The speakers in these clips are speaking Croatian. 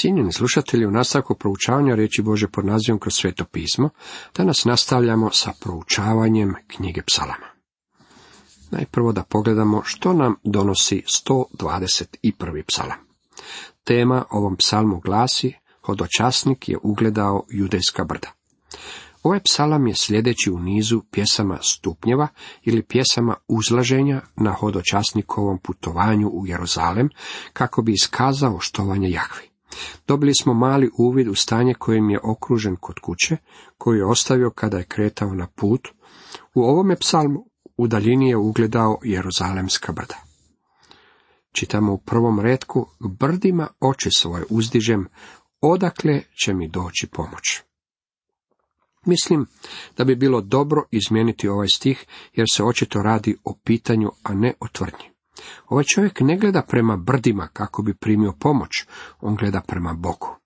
Cijenjeni slušatelji, u nastavku proučavanja riječi Bože pod nazivom kroz sveto pismo, danas nastavljamo sa proučavanjem knjige psalama. Najprvo da pogledamo što nam donosi 121. psalam. Tema ovom psalmu glasi, hodočasnik je ugledao judejska brda. Ovaj psalam je sljedeći u nizu pjesama stupnjeva ili pjesama uzlaženja na hodočasnikovom putovanju u Jeruzalem, kako bi iskazao štovanje Jahvi. Dobili smo mali uvid u stanje kojim je okružen kod kuće, koju je ostavio kada je kretao na put. U ovome psalmu u daljini je ugledao Jeruzalemska brda. Čitamo u prvom redku, brdima oči svoje uzdižem, odakle će mi doći pomoć. Mislim da bi bilo dobro izmijeniti ovaj stih, jer se očito radi o pitanju, a ne o tvrdnji. Ovaj čovjek ne gleda prema brdima kako bi primio pomoć, on gleda prema Bogu.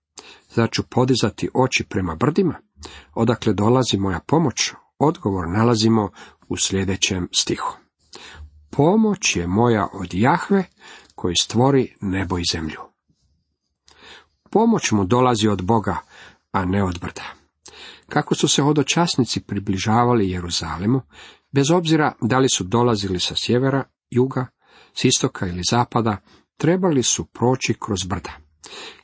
Zar ću podizati oči prema brdima? Odakle dolazi moja pomoć? Odgovor nalazimo u sljedećem stihu. Pomoć je moja od Jahve koji stvori nebo i zemlju. Pomoć mu dolazi od Boga, a ne od brda. Kako su se hodočasnici približavali Jeruzalemu, bez obzira da li su dolazili sa sjevera, juga, s istoka ili zapada, trebali su proći kroz brda.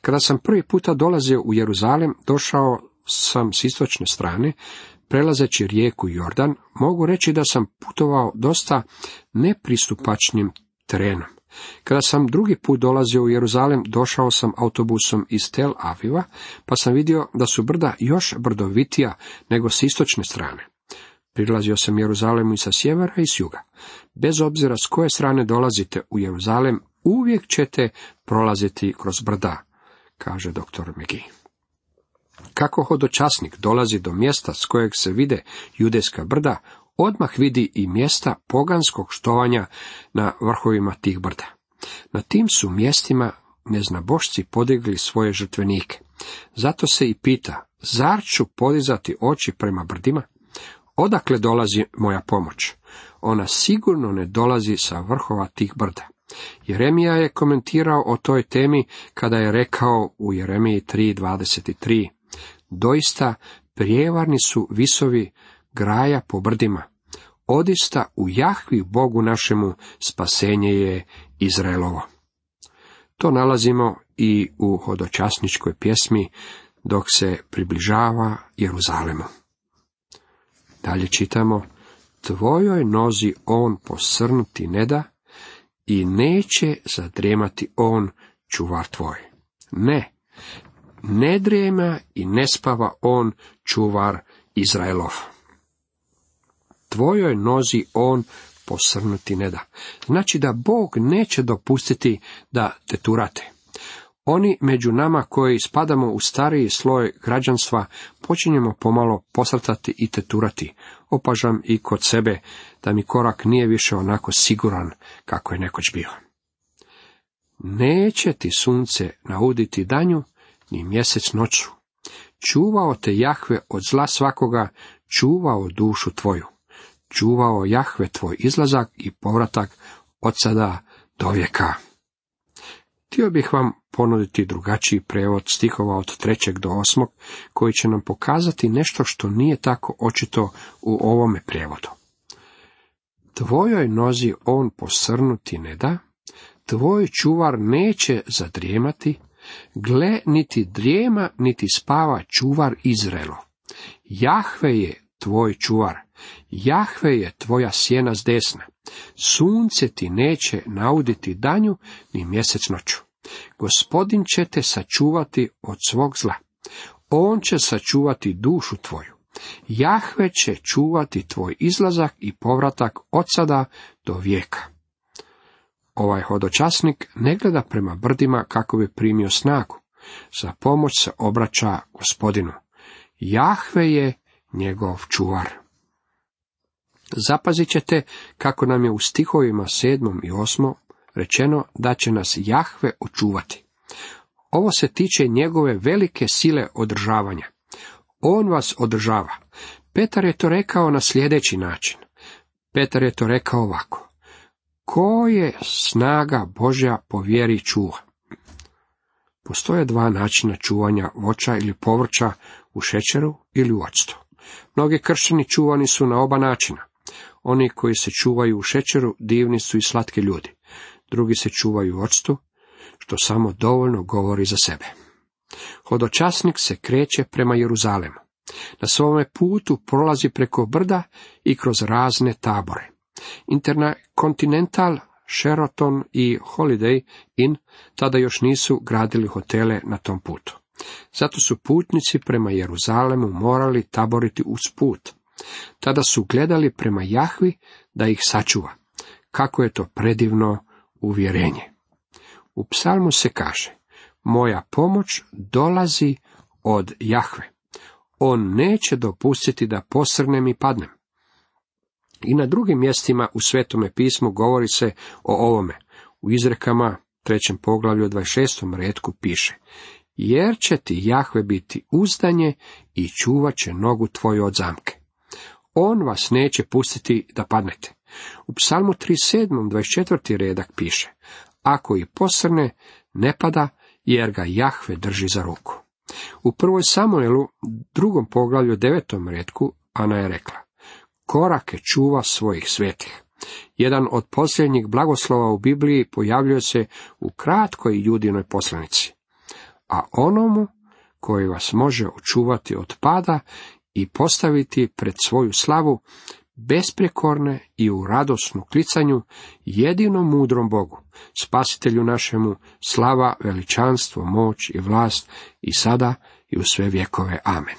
Kada sam prvi puta dolazio u Jeruzalem, došao sam s istočne strane, prelazeći rijeku Jordan, mogu reći da sam putovao dosta nepristupačnim terenom. Kada sam drugi put dolazio u Jeruzalem, došao sam autobusom iz Tel Aviva, pa sam vidio da su brda još brdovitija nego s istočne strane. Prilazio sam Jeruzalemu i sa sjevera i s juga. Bez obzira s koje strane dolazite u Jeruzalem, uvijek ćete prolaziti kroz brda, kaže dr. Megi. Kako hodočasnik dolazi do mjesta s kojeg se vide judejska brda, odmah vidi i mjesta poganskog štovanja na vrhovima tih brda. Na tim su mjestima neznabošci podigli svoje žrtvenike. Zato se i pita, zar ću podizati oči prema brdima? Odakle dolazi moja pomoć? Ona sigurno ne dolazi sa vrhova tih brda. Jeremija je komentirao o toj temi kada je rekao u Jeremiji 3.23. Doista prijevarni su visovi graja po brdima. Odista u Jahvi Bogu našemu spasenje je Izraelovo. To nalazimo i u hodočasničkoj pjesmi dok se približava Jeruzalemu. Dalje čitamo, tvojoj nozi on posrnuti ne da i neće zadremati on čuvar tvoj. Ne, ne drema i ne spava on čuvar Izraelov. Tvojoj nozi on posrnuti ne da. Znači da Bog neće dopustiti da te turate. Oni među nama koji spadamo u stariji sloj građanstva počinjemo pomalo posrtati i teturati. Opažam i kod sebe da mi korak nije više onako siguran kako je nekoć bio. Neće ti sunce nauditi danju, ni mjesec noću. Čuvao te Jahve od zla svakoga, čuvao dušu tvoju. Čuvao Jahve tvoj izlazak i povratak od sada do vijeka. Htio bih vam ponuditi drugačiji prevod stihova od trećeg do osmog, koji će nam pokazati nešto što nije tako očito u ovome prijevodu. Tvojoj nozi on posrnuti ne da, tvoj čuvar neće zadrijemati, gle niti drijema niti spava čuvar Izraelo. Jahve je tvoj čuvar, Jahve je tvoja sjena s desna, sunce ti neće nauditi danju ni mjesec noću. Gospodin će te sačuvati od svog zla. On će sačuvati dušu tvoju. Jahve će čuvati tvoj izlazak i povratak od sada do vijeka. Ovaj hodočasnik ne gleda prema brdima kako bi primio snagu. Za pomoć se obraća gospodinu. Jahve je njegov čuvar. Zapazit ćete kako nam je u stihovima sedmom i osmom rečeno da će nas Jahve očuvati. Ovo se tiče njegove velike sile održavanja. On vas održava. Petar je to rekao na sljedeći način. Petar je to rekao ovako. Ko je snaga Božja po vjeri čuva? Postoje dva načina čuvanja voća ili povrća u šećeru ili u octu. Mnogi kršćani čuvani su na oba načina. Oni koji se čuvaju u šećeru divni su i slatki ljudi. Drugi se čuvaju u octu, što samo dovoljno govori za sebe. Hodočasnik se kreće prema Jeruzalemu. Na svome putu prolazi preko brda i kroz razne tabore. Interkontinental, Sheraton i Holiday Inn tada još nisu gradili hotele na tom putu. Zato su putnici prema Jeruzalemu morali taboriti uz put. Tada su gledali prema Jahvi da ih sačuva. Kako je to predivno uvjerenje. U psalmu se kaže, moja pomoć dolazi od Jahve. On neće dopustiti da posrnem i padnem. I na drugim mjestima u Svetome pismu govori se o ovome. U izrekama, trećem poglavlju 26. redku piše, jer će ti Jahve biti uzdanje i čuvat će nogu tvoju od zamke. On vas neće pustiti da padnete. U psalmu 37. 24. redak piše, ako i posrne, ne pada, jer ga Jahve drži za ruku. U prvoj Samuelu, drugom poglavlju, devetom redku, Ana je rekla, korake čuva svojih svetih. Jedan od posljednjih blagoslova u Bibliji pojavljuje se u kratkoj judinoj poslanici. A onomu koji vas može očuvati od pada i postaviti pred svoju slavu, besprekorne i u radosnu klicanju jedinom mudrom Bogu, spasitelju našemu, slava, veličanstvo, moć i vlast i sada i u sve vjekove. Amen.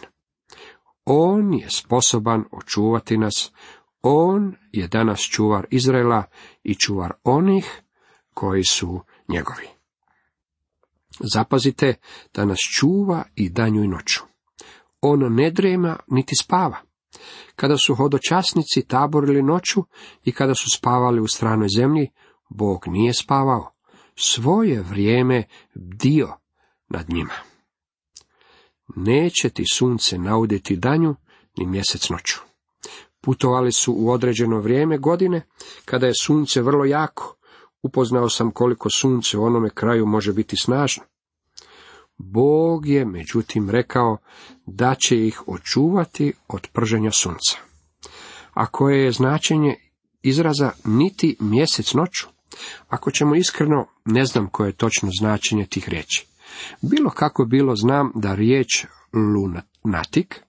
On je sposoban očuvati nas, on je danas čuvar Izraela i čuvar onih koji su njegovi. Zapazite da nas čuva i danju i noću. On ne drema niti spava. Kada su hodočasnici taborili noću i kada su spavali u stranoj zemlji, Bog nije spavao. Svoje vrijeme dio nad njima. Neće ti sunce nauditi danju, ni mjesec noću. Putovali su u određeno vrijeme godine, kada je sunce vrlo jako. Upoznao sam koliko sunce u onome kraju može biti snažno. Bog je međutim rekao da će ih očuvati od prženja sunca. A koje je značenje izraza niti mjesec noću? Ako ćemo iskreno, ne znam koje je točno značenje tih riječi. Bilo kako bilo znam da riječ lunatik,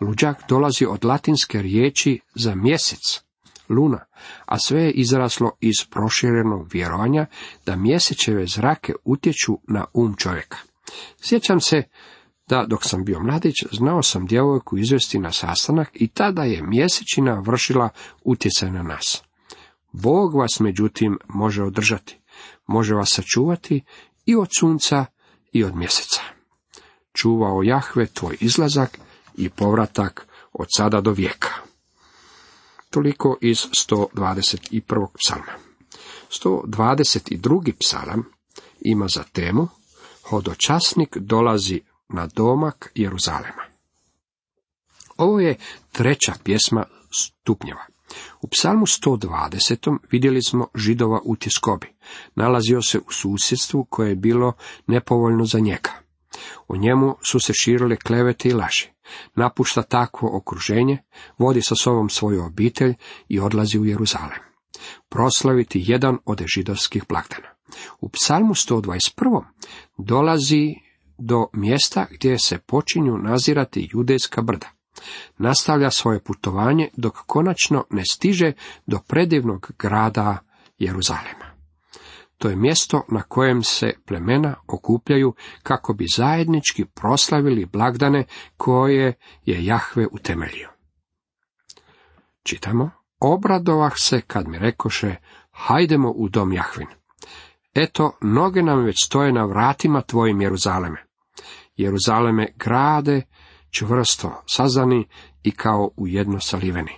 luđak dolazi od latinske riječi za mjesec, luna, a sve je izraslo iz proširenog vjerovanja da mjesečeve zrake utječu na um čovjeka. Sjećam se da dok sam bio mladić, znao sam djevojku izvesti na sastanak i tada je mjesečina vršila utjecaj na nas. Bog vas međutim može održati, može vas sačuvati i od sunca i od mjeseca. Čuvao Jahve tvoj izlazak i povratak od sada do vijeka. Toliko iz 121. psalma. 122. psalam ima za temu hodočasnik dolazi na domak Jeruzalema. Ovo je treća pjesma stupnjeva. U psalmu 120. vidjeli smo židova u tjeskobi. Nalazio se u susjedstvu koje je bilo nepovoljno za njega. U njemu su se širile klevete i laži. Napušta takvo okruženje, vodi sa sobom svoju obitelj i odlazi u Jeruzalem. Proslaviti jedan od židovskih blagdana. U psalmu 121. dolazi do mjesta gdje se počinju nazirati judejska brda. Nastavlja svoje putovanje dok konačno ne stiže do predivnog grada Jeruzalema. To je mjesto na kojem se plemena okupljaju kako bi zajednički proslavili blagdane koje je Jahve utemeljio. Čitamo, obradovah se kad mi rekoše, hajdemo u dom Jahvin. Eto, noge nam već stoje na vratima tvojim Jeruzaleme. Jeruzaleme grade čvrsto sazani i kao u jedno saliveni.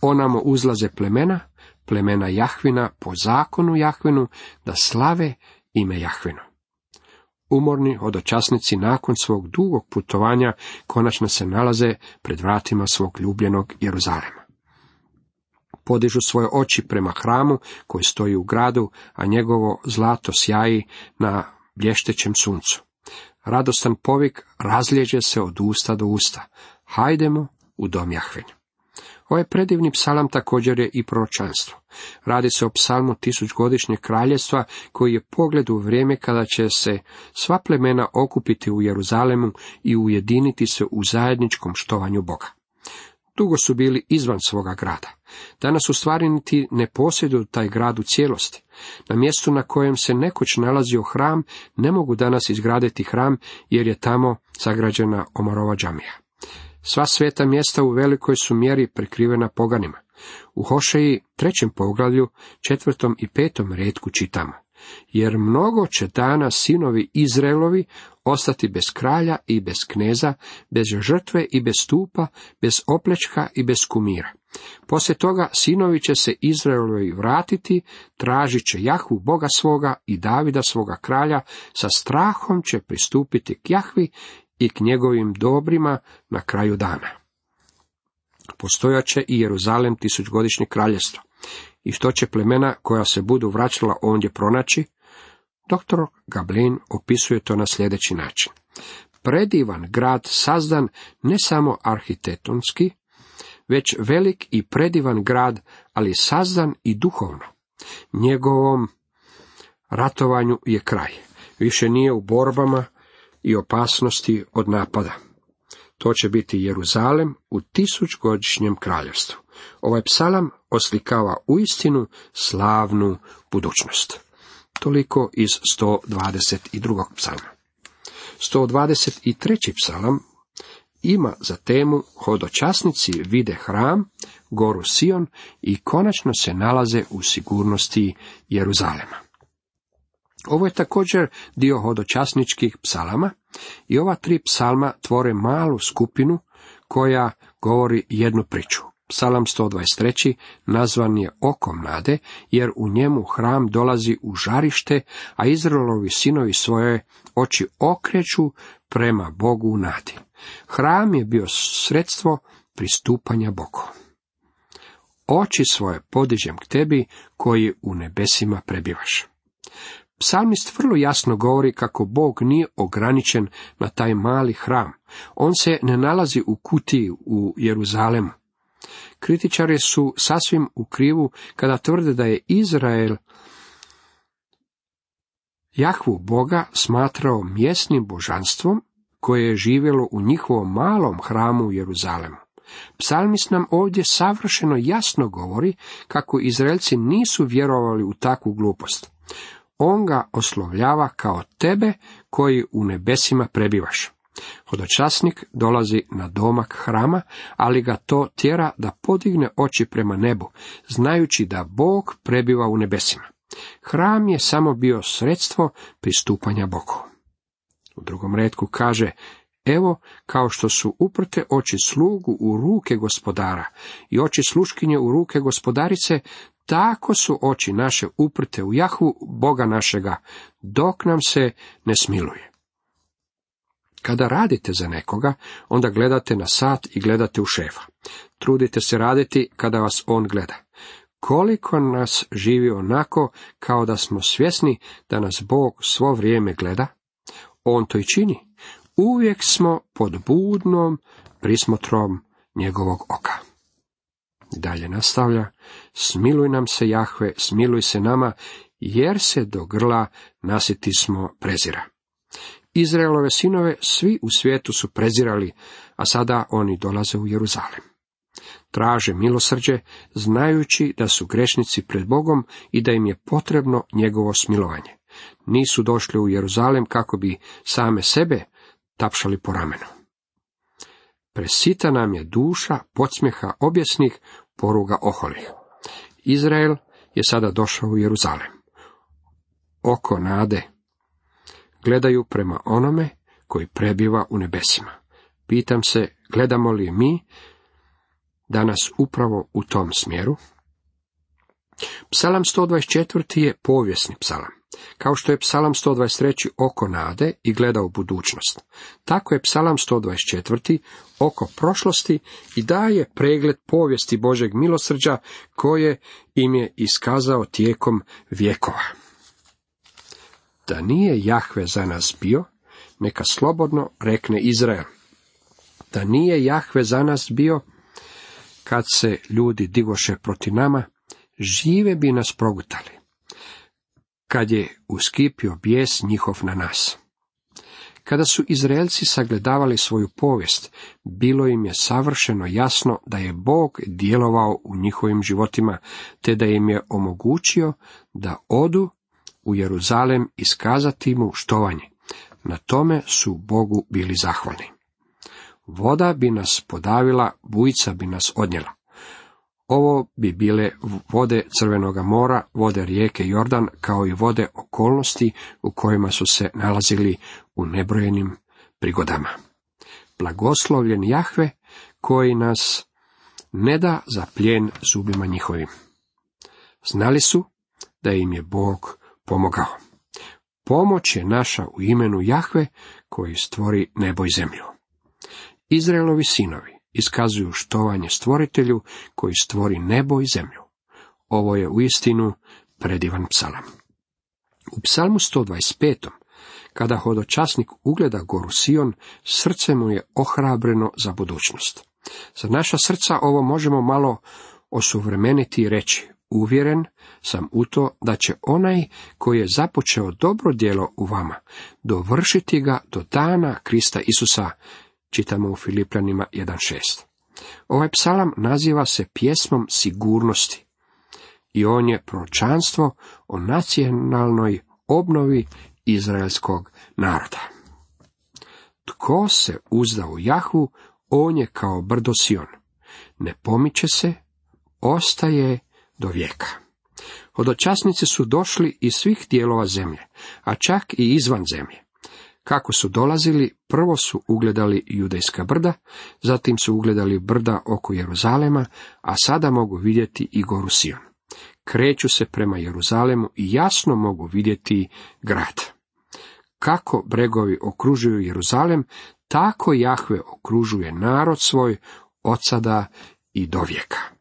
Onamo uzlaze plemena, plemena Jahvina po zakonu Jahvinu, da slave ime Jahvinu. Umorni hodočasnici nakon svog dugog putovanja konačno se nalaze pred vratima svog ljubljenog Jeruzalema. Podižu svoje oči prema hramu koji stoji u gradu, a njegovo zlato sjaji na blještećem suncu. Radostan povik razlijeđe se od usta do usta. Hajdemo u dom Jahven. Ovaj predivni psalam također je i proročanstvo. Radi se o psalmu tisućgodišnjeg kraljestva koji je pogled u vrijeme kada će se sva plemena okupiti u Jeruzalemu i ujediniti se u zajedničkom štovanju Boga. Dugo su bili izvan svoga grada. Danas u stvari niti ne posjeduju taj grad u cijelosti. Na mjestu na kojem se nekoć nalazio hram, ne mogu danas izgraditi hram, jer je tamo sagrađena Omarova džamija. Sva sveta mjesta u velikoj su mjeri prekrivena poganima. U Hošeji trećem poglavlju, četvrtom i petom redku čitamo. Jer mnogo će dana sinovi Izraelovi ostati bez kralja i bez kneza, bez žrtve i bez stupa, bez oplečka i bez kumira. Poslije toga sinovi će se Izraelovi vratiti, tražit će Jahvu Boga svoga i Davida svoga kralja, sa strahom će pristupiti k Jahvi i k njegovim dobrima na kraju dana. Postojaće i Jeruzalem tisućgodišnje kraljestvo. I što će plemena koja se budu vraćala ondje pronaći? Doktor Gablin opisuje to na sljedeći način. Predivan grad sazdan ne samo arhitektonski, već velik i predivan grad, ali sazdan i duhovno. Njegovom ratovanju je kraj. Više nije u borbama i opasnosti od napada. To će biti Jeruzalem u tisućgodišnjem kraljevstvu. Ovaj psalam oslikava uistinu slavnu budućnost. Toliko iz 122. psalma. 123. psalam ima za temu hodočasnici vide hram, goru Sion i konačno se nalaze u sigurnosti Jeruzalema. Ovo je također dio hodočasničkih psalama i ova tri psalma tvore malu skupinu koja govori jednu priču. Psalam 123. nazvan je okom nade, jer u njemu hram dolazi u žarište, a Izraelovi sinovi svoje oči okreću prema Bogu u nadi. Hram je bio sredstvo pristupanja Bogu. Oči svoje podižem k tebi, koji u nebesima prebivaš. Psalmist vrlo jasno govori kako Bog nije ograničen na taj mali hram. On se ne nalazi u kutiji u Jeruzalemu. Kritičari su sasvim u krivu kada tvrde da je Izrael Jahvu Boga smatrao mjesnim božanstvom koje je živjelo u njihovom malom hramu u Jeruzalemu. Psalmist nam ovdje savršeno jasno govori kako Izraelci nisu vjerovali u takvu glupost. On ga oslovljava kao tebe koji u nebesima prebivaš. Hodočasnik dolazi na domak hrama, ali ga to tjera da podigne oči prema nebu, znajući da Bog prebiva u nebesima. Hram je samo bio sredstvo pristupanja Bogu. U drugom redku kaže, evo kao što su uprte oči slugu u ruke gospodara i oči sluškinje u ruke gospodarice, tako su oči naše uprte u Jahvu Boga našega, dok nam se ne smiluje. Kada radite za nekoga, onda gledate na sat i gledate u šefa. Trudite se raditi kada vas on gleda. Koliko nas živi onako kao da smo svjesni da nas Bog svo vrijeme gleda? On to i čini. Uvijek smo pod budnom prismotrom njegovog oka. Dalje nastavlja, smiluj nam se Jahve, smiluj se nama, jer se do grla nasiti smo prezira. Izraelove sinove svi u svijetu su prezirali, a sada oni dolaze u Jeruzalem. Traže milosrđe, znajući da su grešnici pred Bogom i da im je potrebno njegovo smilovanje. Nisu došli u Jeruzalem kako bi same sebe tapšali po ramenu. Presita nam je duša podsmjeha objesnih poruga oholih. Izrael je sada došao u Jeruzalem. Oko nade gledaju prema onome koji prebiva u nebesima. Pitam se, gledamo li mi danas upravo u tom smjeru? Psalam 124. je povijesni psalam. Kao što je psalam 123. oko nade i gleda u budućnost. Tako je psalam 124. oko prošlosti i daje pregled povijesti Božeg milosrđa koje im je iskazao tijekom vjekova. Da nije Jahve za nas bio, neka slobodno rekne Izrael. Da nije Jahve za nas bio, kad se ljudi digoše proti nama, žive bi nas progutali. Kad je uskipio bijes njihov na nas. Kada su Izraelci sagledavali svoju povijest, bilo im je savršeno jasno da je Bog djelovao u njihovim životima, te da im je omogućio da odu u Jeruzalem iskazati mu štovanje. Na tome su Bogu bili zahvalni. Voda bi nas podavila, bujica bi nas odnjela. Ovo bi bile vode Crvenoga mora, vode rijeke Jordan, kao i vode okolnosti u kojima su se nalazili u nebrojenim prigodama. Blagoslovljen Jahve koji nas ne da za pljen zubima njihovim. Znali su da im je Bog pomogao. Pomoć je naša u imenu Jahve koji stvori nebo i zemlju. Izraelovi sinovi iskazuju štovanje stvoritelju koji stvori nebo i zemlju. Ovo je uistinu predivan psalam. U psalmu 125. kada hodočasnik ugleda goru Sion, srce mu je ohrabreno za budućnost. Za naša srca ovo možemo malo osuvremeniti i reći, uvjeren sam u to da će onaj koji je započeo dobro djelo u vama, dovršiti ga do dana Krista Isusa, čitamo u Filipljanima 1.6. Ovaj psalam naziva se pjesmom sigurnosti i on je pročanstvo o nacionalnoj obnovi izraelskog naroda. Tko se uzda u Jahu, on je kao brdo Sion. Ne pomiče se, ostaje do vijeka. Hodočasnici su došli iz svih dijelova zemlje, a čak i izvan zemlje. Kako su dolazili, prvo su ugledali judejska brda, zatim su ugledali brda oko Jeruzalema, a sada mogu vidjeti i goru Sion. Kreću se prema Jeruzalemu i jasno mogu vidjeti grad. Kako bregovi okružuju Jeruzalem, tako Jahve okružuje narod svoj od sada i do vijeka.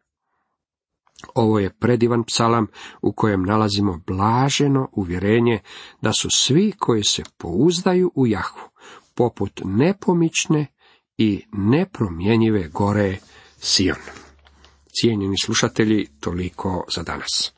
Ovo je predivan psalam u kojem nalazimo blaženo uvjerenje da su svi koji se pouzdaju u Jahvu poput nepomične i nepromjenjive gore Sion. Cijenjeni slušatelji, toliko za danas.